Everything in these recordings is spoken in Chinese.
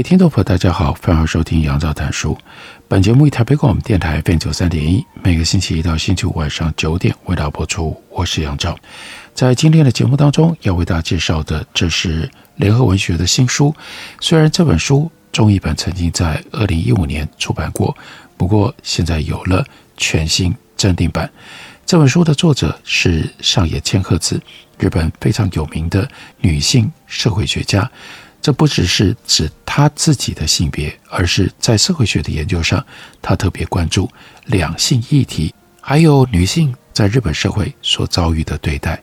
位听众朋友，大家好，欢迎收听杨照谈书。本节目以台北广播电台 FM 九三点一，每个星期一到星期五晚上九点为大家播出。我是杨照，在今天的节目当中要为大家介绍的，这是联合文学的新书。虽然这本书中译本曾经在二零一五年出版过，不过现在有了全新增订版。这本书的作者是上野千鹤子，日本非常有名的女性社会学家。这不只是指他自己的性别，而是在社会学的研究上，他特别关注两性议题，还有女性在日本社会所遭遇的对待。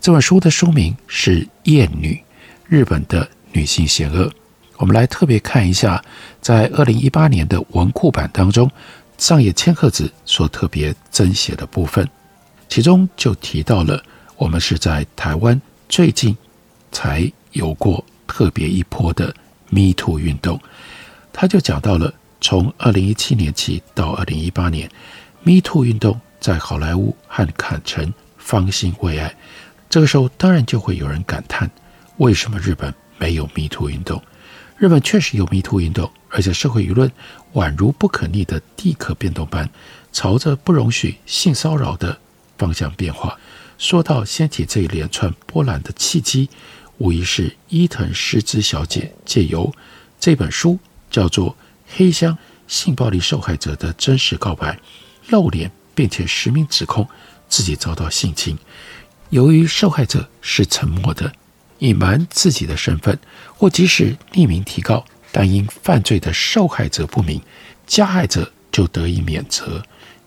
这本书的书名是《厌女：日本的女性险恶》。我们来特别看一下，在二零一八年的文库版当中，上野千鹤子所特别增写的部分，其中就提到了我们是在台湾最近才有过。特别一波的 Me Too 运动，他就讲到了从二零一七年起到二零一八年，Me Too 运动在好莱坞和坎城方兴未艾。这个时候，当然就会有人感叹：为什么日本没有 Me Too 运动？日本确实有 Me Too 运动，而且社会舆论宛如不可逆的地壳变动般，朝着不容许性骚扰的方向变化。说到掀起这一连串波澜的契机。无疑是伊藤诗织小姐借由这本书叫做《黑箱：性暴力受害者的真实告白》，露脸并且实名指控自己遭到性侵。由于受害者是沉默的，隐瞒自己的身份，或即使匿名提告，但因犯罪的受害者不明，加害者就得以免责。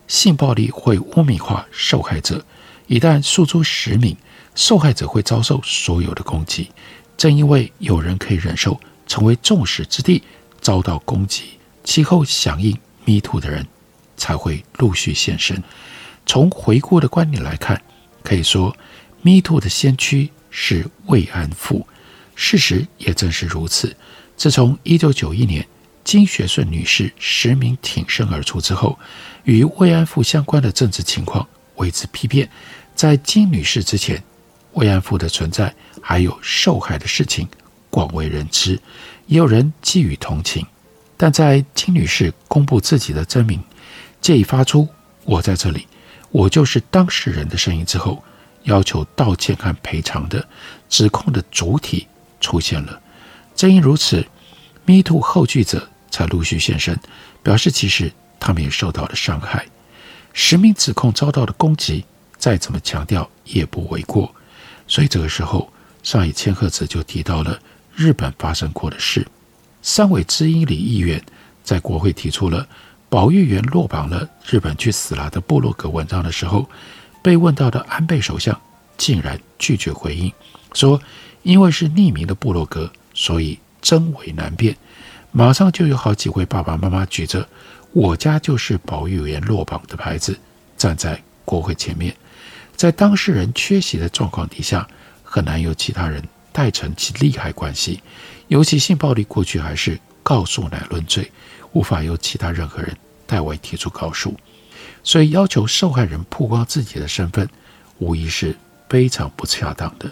性暴力会污名化受害者，一旦诉诸实名。受害者会遭受所有的攻击，正因为有人可以忍受成为众矢之的遭到攻击，其后响应 Me Too 的人才会陆续现身。从回顾的观点来看，可以说 Me Too 的先驱是慰安妇。事实也正是如此。自从1991年金学顺女士实名挺身而出之后，与慰安妇相关的政治情况为之丕变。在金女士之前，慰安妇的存在，还有受害的事情广为人知，也有人寄予同情。但在金女士公布自己的真名，借以发出“我在这里，我就是当事人”的声音之后，要求道歉和赔偿的指控的主体出现了。正因如此，Me Too 后继者才陆续现身，表示其实他们也受到了伤害。实名指控遭到的攻击，再怎么强调也不为过。所以这个时候，上野千鹤子就提到了日本发生过的事。三尾知英里议员在国会提出了保育员落榜了日本去死啦的部落格文章的时候，被问到的安倍首相竟然拒绝回应，说因为是匿名的部落格，所以真伪难辨。马上就有好几位爸爸妈妈举着“我家就是保育员落榜”的牌子，站在国会前面。在当事人缺席的状况底下，很难由其他人代承其利害关系。尤其性暴力过去还是告诉乃论罪，无法由其他任何人代为提出告诉。所以要求受害人曝光自己的身份，无疑是非常不恰当的。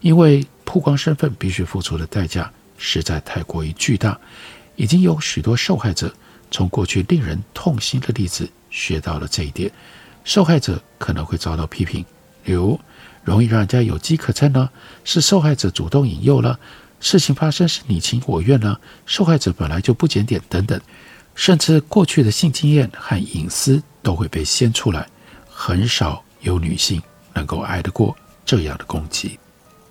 因为曝光身份必须付出的代价实在太过于巨大。已经有许多受害者从过去令人痛心的例子学到了这一点。受害者可能会遭到批评，例如容易让人家有机可乘呢？是受害者主动引诱了？事情发生是你情我愿呢？受害者本来就不检点等等，甚至过去的性经验和隐私都会被掀出来，很少有女性能够挨得过这样的攻击。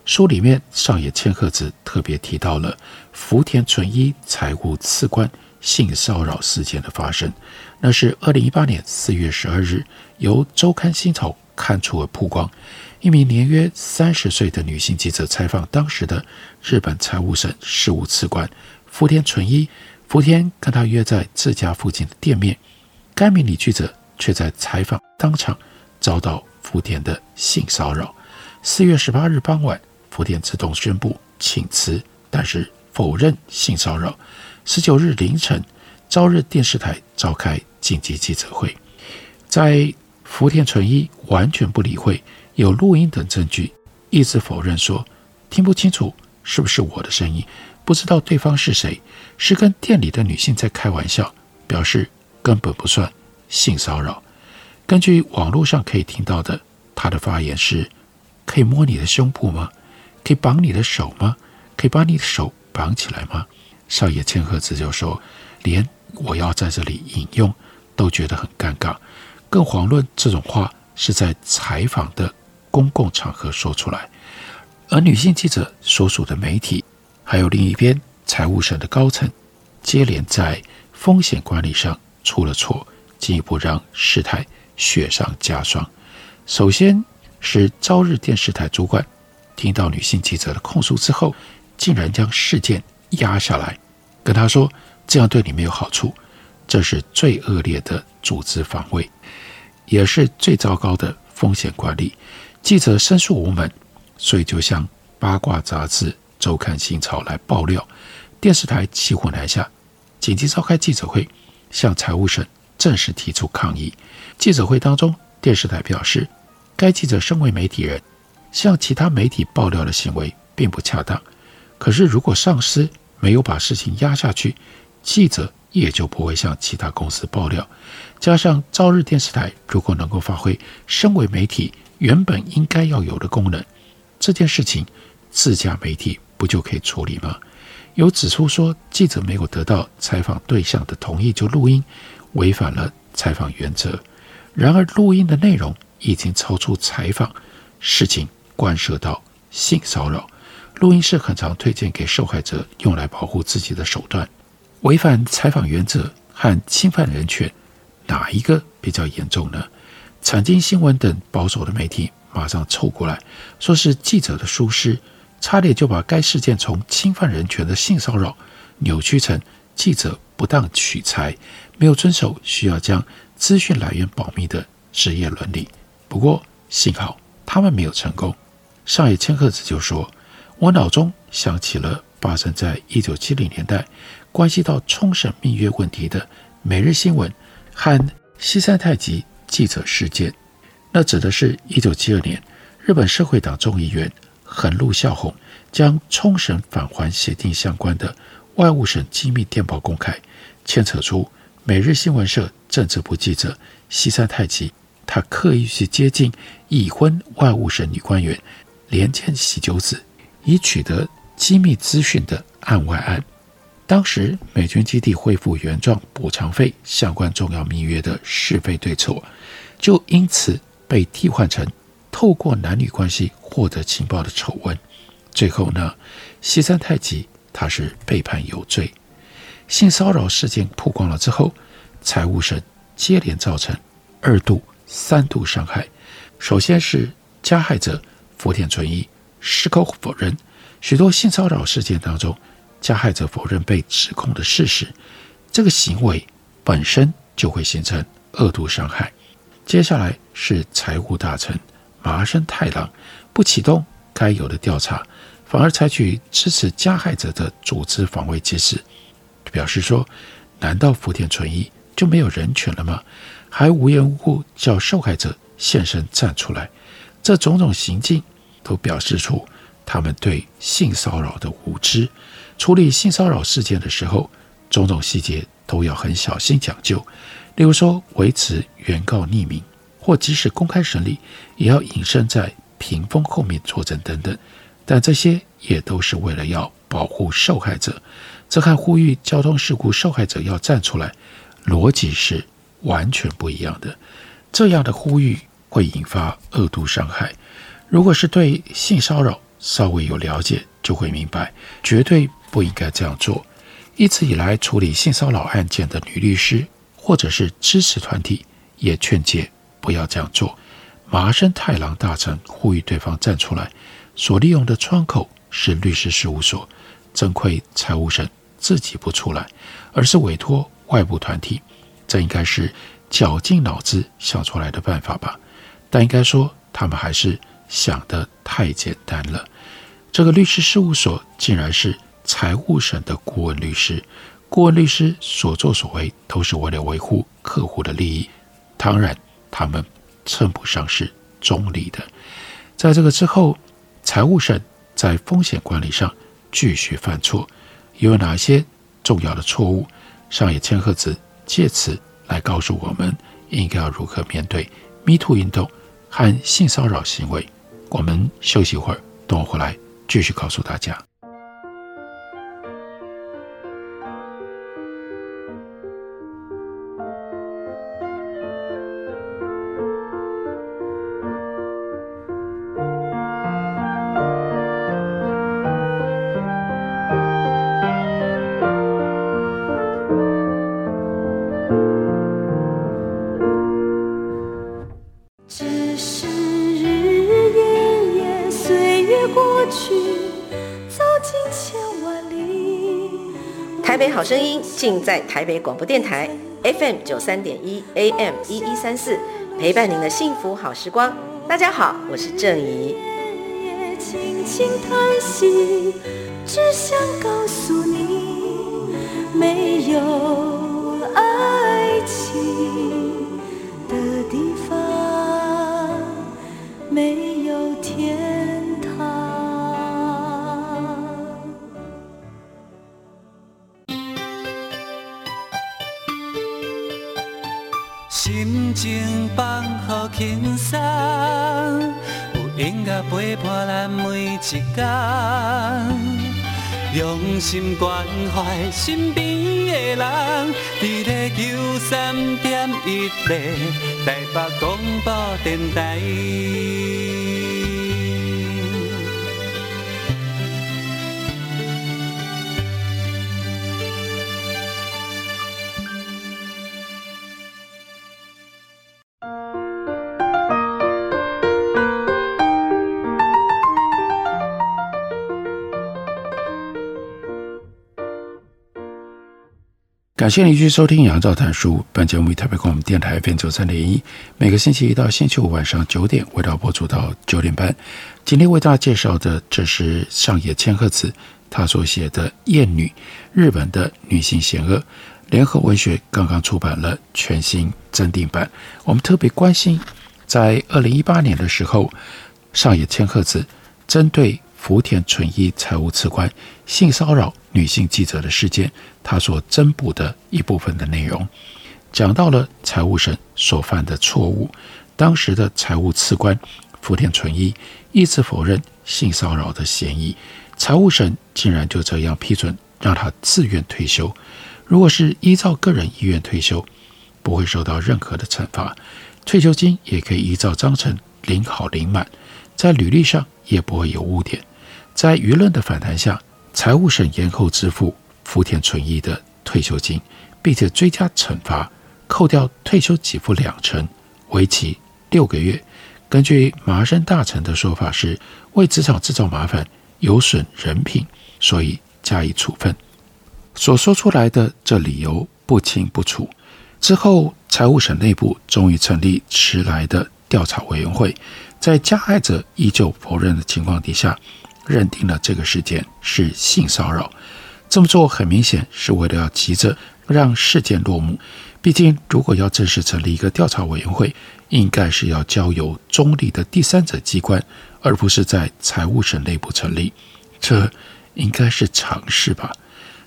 书里面上野千鹤子特别提到了福田纯一财务次官性骚扰事件的发生，那是二零一八年四月十二日。由周刊新潮刊出而曝光，一名年约三十岁的女性记者采访当时的日本财务省事务次官福田纯一。福田跟他约在自家附近的店面，该名女记者却在采访当场遭到福田的性骚扰。四月十八日傍晚，福田自动宣布请辞，但是否认性骚扰。十九日凌晨，朝日电视台召开紧急记者会，在福田纯一完全不理会有录音等证据，一直否认说听不清楚是不是我的声音，不知道对方是谁，是跟店里的女性在开玩笑，表示根本不算性骚扰。根据网络上可以听到的，他的发言是。可以摸你的胸部吗？可以绑你的手吗？可以把你的手绑起来吗？上野千鹤子就说：“连我要在这里引用都觉得很尴尬，更遑论这种话是在采访的公共场合说出来。”而女性记者所属的媒体，还有另一边财务省的高层，接连在风险管理上出了错，进一步让事态雪上加霜。首先。是朝日电视台主管听到女性记者的控诉之后，竟然将事件压下来，跟他说：“这样对你没有好处，这是最恶劣的组织防卫，也是最糟糕的风险管理。”记者申诉无门，所以就向八卦杂志周刊新潮来爆料。电视台骑虎难下，紧急召开记者会，向财务省正式提出抗议。记者会当中，电视台表示。该记者身为媒体人，向其他媒体爆料的行为并不恰当。可是，如果上司没有把事情压下去，记者也就不会向其他公司爆料。加上朝日电视台如果能够发挥身为媒体原本应该要有的功能，这件事情自家媒体不就可以处理吗？有指出说，记者没有得到采访对象的同意就录音，违反了采访原则。然而，录音的内容。已经超出采访，事情关涉到性骚扰。录音是很常推荐给受害者用来保护自己的手段。违反采访原则和侵犯人权，哪一个比较严重呢？产经新闻等保守的媒体马上凑过来，说是记者的疏失，差点就把该事件从侵犯人权的性骚扰扭曲成记者不当取材，没有遵守需要将资讯来源保密的职业伦理。不过幸好他们没有成功。上野千鹤子就说：“我脑中想起了发生在一九七零年代，关系到冲绳蜜月问题的每日新闻和西山太吉记者事件。那指的是一九七二年，日本社会党众议员横路孝宏将冲绳返还协定相关的外务省机密电报公开，牵扯出每日新闻社政治部记者西山太吉。”他刻意去接近已婚外务省女官员连见喜久子，以取得机密资讯的案外案。当时美军基地恢复原状补偿费相关重要密约的是非对错，就因此被替换成透过男女关系获得情报的丑闻。最后呢，西山太吉他是被判有罪。性骚扰事件曝光了之后，财务省接连造成二度。三度伤害，首先是加害者福田纯一矢口否认许多性骚扰事件当中，加害者否认被指控的事实，这个行为本身就会形成恶毒伤害。接下来是财务大臣麻生太郎不启动该有的调查，反而采取支持加害者的组织防卫机制，表示说：难道福田纯一就没有人权了吗？还无缘无故叫受害者现身站出来，这种种行径都表示出他们对性骚扰的无知。处理性骚扰事件的时候，种种细节都要很小心讲究。例如说，维持原告匿名，或即使公开审理，也要隐身在屏风后面作证等等。但这些也都是为了要保护受害者。这和呼吁交通事故受害者要站出来，逻辑是。完全不一样的，这样的呼吁会引发二度伤害。如果是对性骚扰稍微有了解，就会明白，绝对不应该这样做。一直以来处理性骚扰案件的女律师或者是支持团体也劝诫不要这样做。麻生太郎大臣呼吁对方站出来，所利用的窗口是律师事务所。真亏财务省自己不出来，而是委托外部团体，这应该是绞尽脑汁想出来的办法吧？但应该说，他们还是想得太简单了。这个律师事务所竟然是财务省的顾问律师，顾问律师所作所为都是为了维护客户的利益，当然，他们称不上是中立的。在这个之后，财务省在风险管理上。继续犯错，有哪些重要的错误？上野千鹤子借此来告诉我们，应该要如何面对 MeToo 运动和性骚扰行为。我们休息一会儿，等我回来继续告诉大家。声音尽在台北广播电台 FM 九三点一 AM 一一三四，陪伴您的幸福好时光。大家好，我是郑怡。轻轻叹息，只想告诉你，没有爱情的地方，没有天。轻松，有音乐陪伴咱每一天，用心关怀身边的人，伫咧九三点一咧台北广播电台。感谢您继续收听《杨照谈书》。本节目以台北广播电台 FM 九三点一，每个星期一到星期五晚上九点，为大家播出到九点半。今天为大家介绍的，这是上野千鹤子她所写的《厌女》，日本的女性险恶。联合文学刚刚出版了全新增订版。我们特别关心，在二零一八年的时候，上野千鹤子针对福田纯一财务次官性骚扰女性记者的事件，他所增补的一部分的内容，讲到了财务省所犯的错误。当时的财务次官福田纯一一直否认性骚扰的嫌疑，财务省竟然就这样批准让他自愿退休。如果是依照个人意愿退休，不会受到任何的惩罚，退休金也可以依照章程领好领满，在履历上也不会有污点。在舆论的反弹下，财务省延后支付福田纯一的退休金，并且追加惩罚，扣掉退休给付两成，为期六个月。根据麻生大臣的说法，是为职场制造麻烦，有损人品，所以加以处分。所说出来的这理由不清不楚。之后，财务省内部终于成立迟来的调查委员会，在加害者依旧否认的情况底下。认定了这个事件是性骚扰，这么做很明显是为了要急着让事件落幕。毕竟，如果要正式成立一个调查委员会，应该是要交由中立的第三者机关，而不是在财务省内部成立。这应该是常识吧？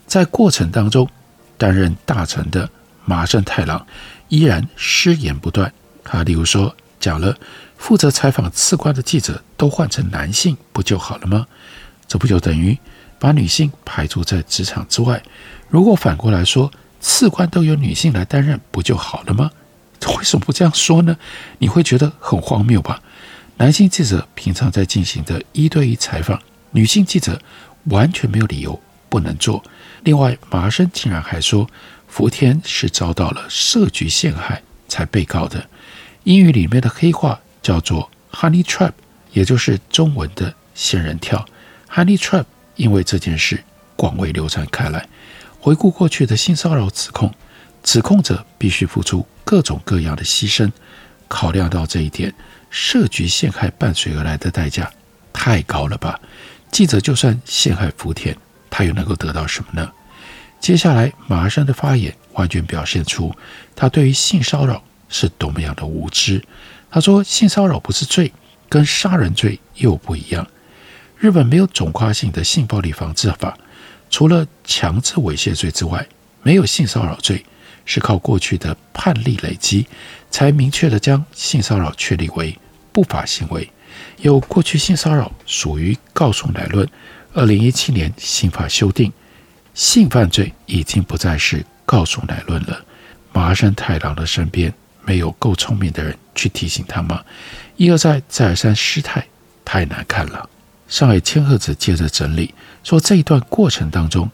在过程当中，担任大臣的麻生太郎依然失言不断。他例如说讲了。负责采访次官的记者都换成男性，不就好了吗？这不就等于把女性排除在职场之外？如果反过来说，次官都由女性来担任，不就好了吗？为什么不这样说呢？你会觉得很荒谬吧？男性记者平常在进行的一对一采访，女性记者完全没有理由不能做。另外，麻生竟然还说福田是遭到了设局陷害才被告的，英语里面的黑话。叫做 Honey Trap，也就是中文的仙人跳。Honey Trap 因为这件事广为流传开来。回顾过去的性骚扰指控，指控者必须付出各种各样的牺牲。考量到这一点，设局陷害伴随而来的代价太高了吧？记者就算陷害福田，他又能够得到什么呢？接下来，马山的发言完全表现出他对于性骚扰是多么样的无知。他说：“性骚扰不是罪，跟杀人罪又不一样。日本没有总括性的性暴力防治法，除了强制猥亵罪之外，没有性骚扰罪。是靠过去的判例累积，才明确地将性骚扰确立为不法行为。有过去性骚扰属于告诉乃论。二零一七年刑法修订，性犯罪已经不再是告诉乃论了。麻生太郎的身边。没有够聪明的人去提醒他吗？一而再，再而三失态，太难看了。上海千鹤子接着整理说，这一段过程当中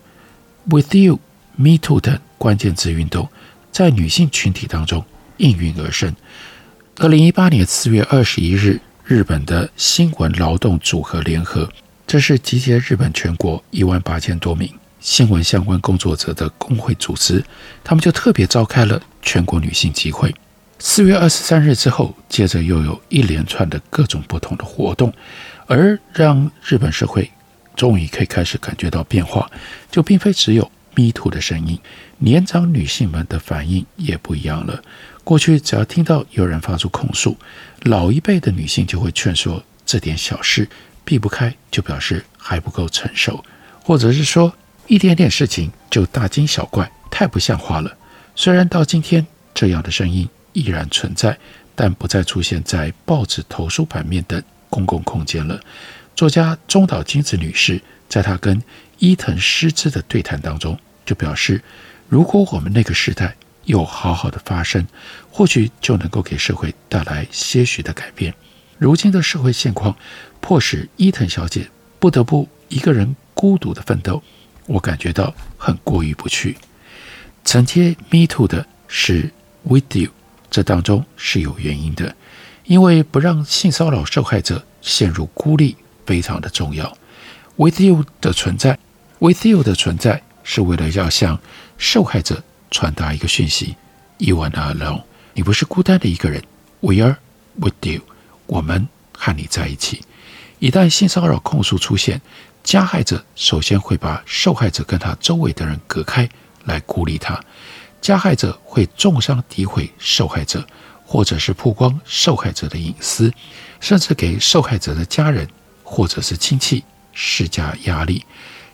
，“with you”、“me too” 等关键字运动在女性群体当中应运而生。二零一八年四月二十一日，日本的新闻劳动组合联合，这是集结日本全国一万八千多名新闻相关工作者的工会组织，他们就特别召开了全国女性集会。四月二十三日之后，接着又有一连串的各种不同的活动，而让日本社会终于可以开始感觉到变化，就并非只有 Me Too 的声音，年长女性们的反应也不一样了。过去只要听到有人发出控诉，老一辈的女性就会劝说这点小事避不开，就表示还不够成熟，或者是说一点点事情就大惊小怪，太不像话了。虽然到今天这样的声音。依然存在，但不再出现在报纸头书版面等公共空间了。作家中岛金子女士在她跟伊藤诗织的对谈当中，就表示，如果我们那个时代有好好的发声，或许就能够给社会带来些许的改变。如今的社会现况，迫使伊藤小姐不得不一个人孤独的奋斗，我感觉到很过意不去。承接 Me Too 的是 With You。这当中是有原因的，因为不让性骚扰受害者陷入孤立非常的重要。With you 的存在，With you 的存在是为了要向受害者传达一个讯息：You are not alone，你不是孤单的一个人。We are with you，我们和你在一起。一旦性骚扰控诉出现，加害者首先会把受害者跟他周围的人隔开，来孤立他。加害者会重伤诋毁受害者，或者是曝光受害者的隐私，甚至给受害者的家人或者是亲戚施加压力。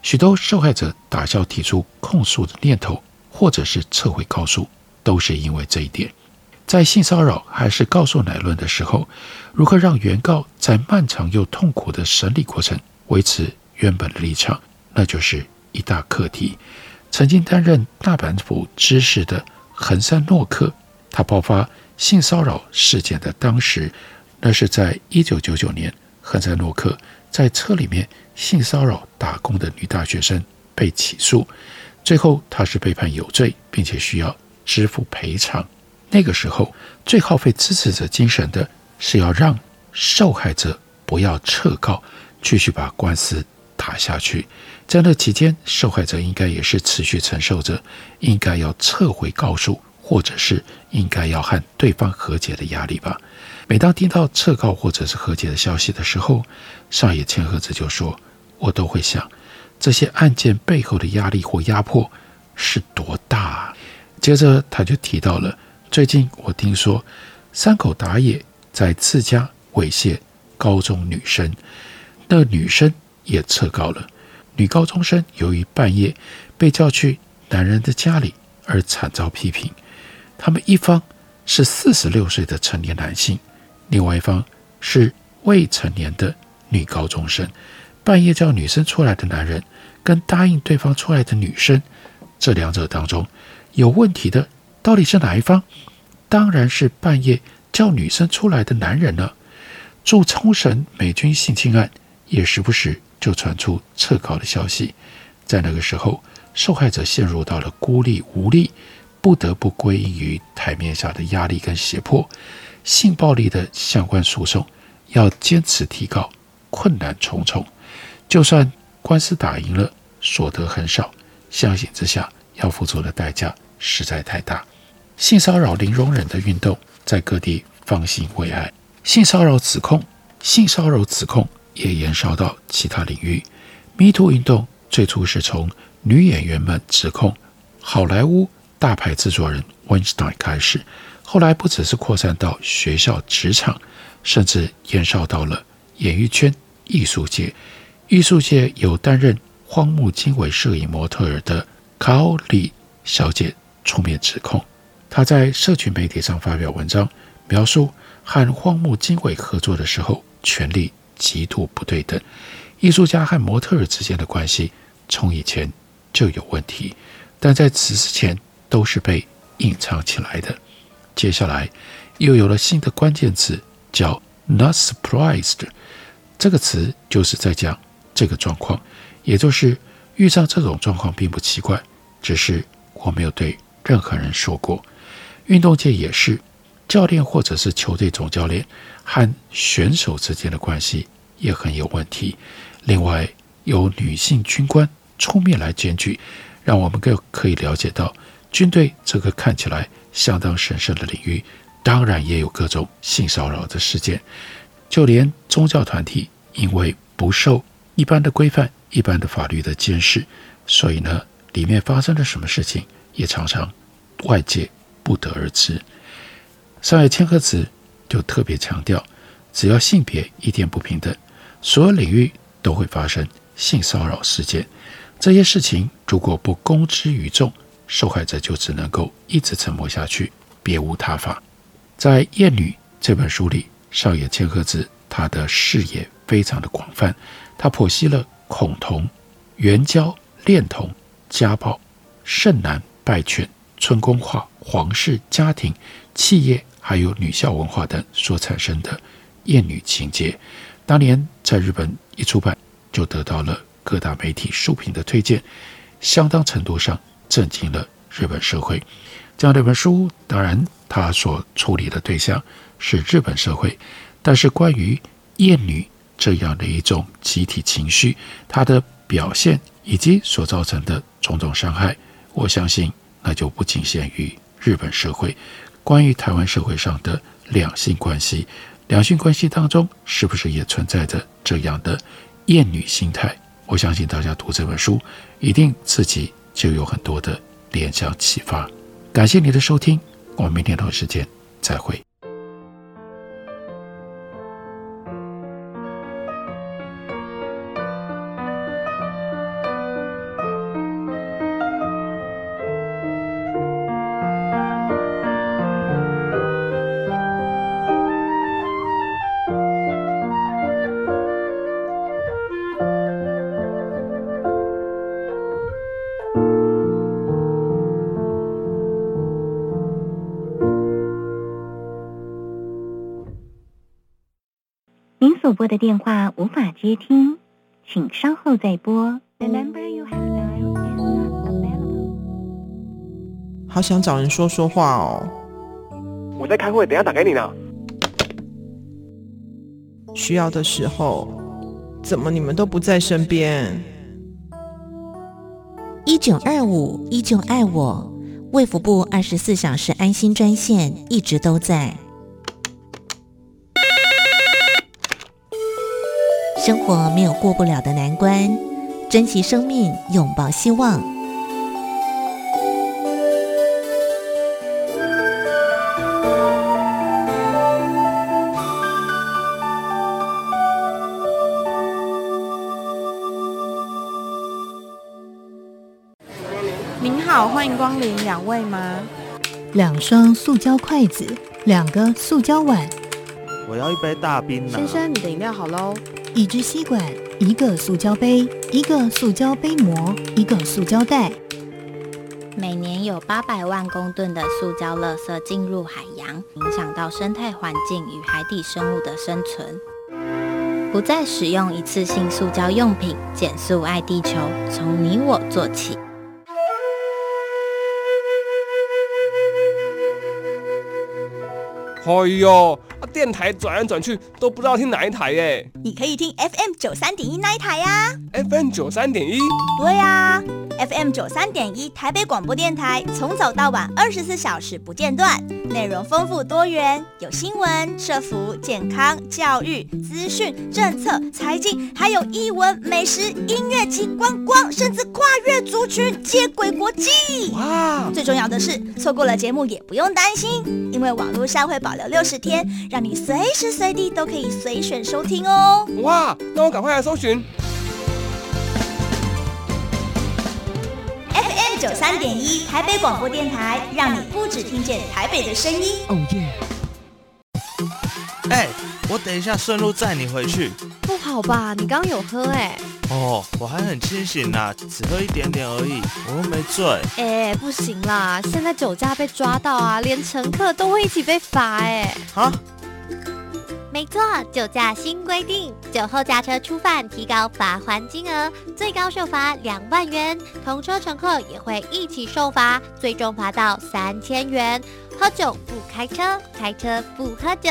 许多受害者打消提出控诉的念头，或者是撤回告诉，都是因为这一点。在性骚扰还是告诉乃论的时候，如何让原告在漫长又痛苦的审理过程维持原本的立场，那就是一大课题。曾经担任大阪府知事的横山诺克，他爆发性骚扰事件的当时，那是在一九九九年，横山诺克在车里面性骚扰打工的女大学生被起诉，最后他是被判有罪，并且需要支付赔偿。那个时候最耗费支持者精神的是要让受害者不要撤告，继续把官司打下去。在那期间，受害者应该也是持续承受着应该要撤回告诉，或者是应该要和对方和解的压力吧。每当听到撤告或者是和解的消息的时候，上野千鹤子就说：“我都会想，这些案件背后的压力或压迫是多大。”啊接着他就提到了最近我听说三口达野在自家猥亵高中女生，那女生也撤告了。女高中生由于半夜被叫去男人的家里而惨遭批评。他们一方是四十六岁的成年男性，另外一方是未成年的女高中生。半夜叫女生出来的男人跟答应对方出来的女生，这两者当中有问题的到底是哪一方？当然是半夜叫女生出来的男人了。驻冲绳美军性侵案也时不时。就传出撤告的消息，在那个时候，受害者陷入到了孤立无力、不得不归因于台面下的压力跟胁迫。性暴力的相关诉讼要坚持提告，困难重重。就算官司打赢了，所得很少，相形之下要付出的代价实在太大。性骚扰零容忍的运动在各地方兴未艾，性骚扰指控、性骚扰指控也延烧到其他领域。Me Too 运动最初是从女演员们指控好莱坞大牌制作人 Weinstein 开始。后来不只是扩散到学校、职场，甚至延烧到了演艺圈、艺术界。艺术界有担任荒木经惟摄影模特儿的卡奥里小姐出面指控，她在社群媒体上发表文章，描述和荒木经惟合作的时候，权力极度不对等。艺术家和模特儿之间的关系从以前就有问题，但在此之前都是被隐藏起来的。接下来又有了新的关键词，叫 “not surprised”。这个词就是在讲这个状况，也就是遇上这种状况并不奇怪，只是我没有对任何人说过。运动界也是，教练或者是球队总教练和选手之间的关系也很有问题。另外，有女性军官出面来检举，让我们更可以了解到军队这个看起来。相当神圣的领域，当然也有各种性骚扰的事件。就连宗教团体，因为不受一般的规范、一般的法律的监视，所以呢，里面发生了什么事情，也常常外界不得而知。上野千鹤子就特别强调，只要性别一点不平等，所有领域都会发生性骚扰事件。这些事情如果不公之于众，受害者就只能够一直沉默下去，别无他法。在《厌女》这本书里，上野千鹤子她的视野非常的广泛，她剖析了恐同、援交、恋童、家暴、剩男、败犬、村公化、皇室家庭、企业还有女校文化等所产生的厌女情结。当年在日本一出版，就得到了各大媒体书评的推荐，相当程度上。震惊了日本社会。这样的一本书，当然它所处理的对象是日本社会，但是关于厌女这样的一种集体情绪，它的表现以及所造成的种种伤害，我相信那就不仅限于日本社会。关于台湾社会上的两性关系，两性关系当中是不是也存在着这样的厌女心态？我相信大家读这本书，一定自己。就有很多的联想启发。感谢你的收听，我们明天同一时间再会。的电话无法接听，请稍后再拨。The number you have dialed is not available. 好想找人说说话哦。我在开会，等下打给你呢。需要的时候，怎么你们都不在身边？一九二五依旧爱我，卫福部二十四小时安心专线一直都在。生活没有过不了的难关，珍惜生命，拥抱希望。您好，欢迎光临，两位吗？两双塑胶筷子，两个塑胶碗。我要一杯大冰。先生，你的饮料好喽。一支吸管，一个塑胶杯，一个塑胶杯膜，一个塑胶袋。每年有八百万公吨的塑胶垃圾进入海洋，影响到生态环境与海底生物的生存。不再使用一次性塑胶用品，减速爱地球，从你我做起。哎呦，电台转来转去都不知道听哪一台耶。你可以听 FM 九三点一那一台呀。FM 九三点一。对呀，FM 九三点一台北广播电台，从早到晚二十四小时不间断，内容丰富多元，有新闻、社福、健康、教育、资讯、政策、财经，还有艺文、美食、音乐及观光，甚至跨越族群，接轨国际。哇！最重要的是，错过了节目也不用担心，因为网络上会保留六十天，让你随时随地都可以随选收听哦。哇，那我赶快来搜寻九三点一台北广播电台，让你不只听见台北的声音。哦耶！哎，我等一下顺路载你回去。不好吧？你刚刚有喝哎。哦，我还很清醒啦，只喝一点点而已，我又没醉。哎，不行啦，现在酒驾被抓到啊，连乘客都会一起被罚哎。啊？没错，酒驾新规定，酒后驾车初犯提高罚还金额，最高受罚两万元，同车乘客也会一起受罚，最终罚到三千元。喝酒不开车，开车不喝酒。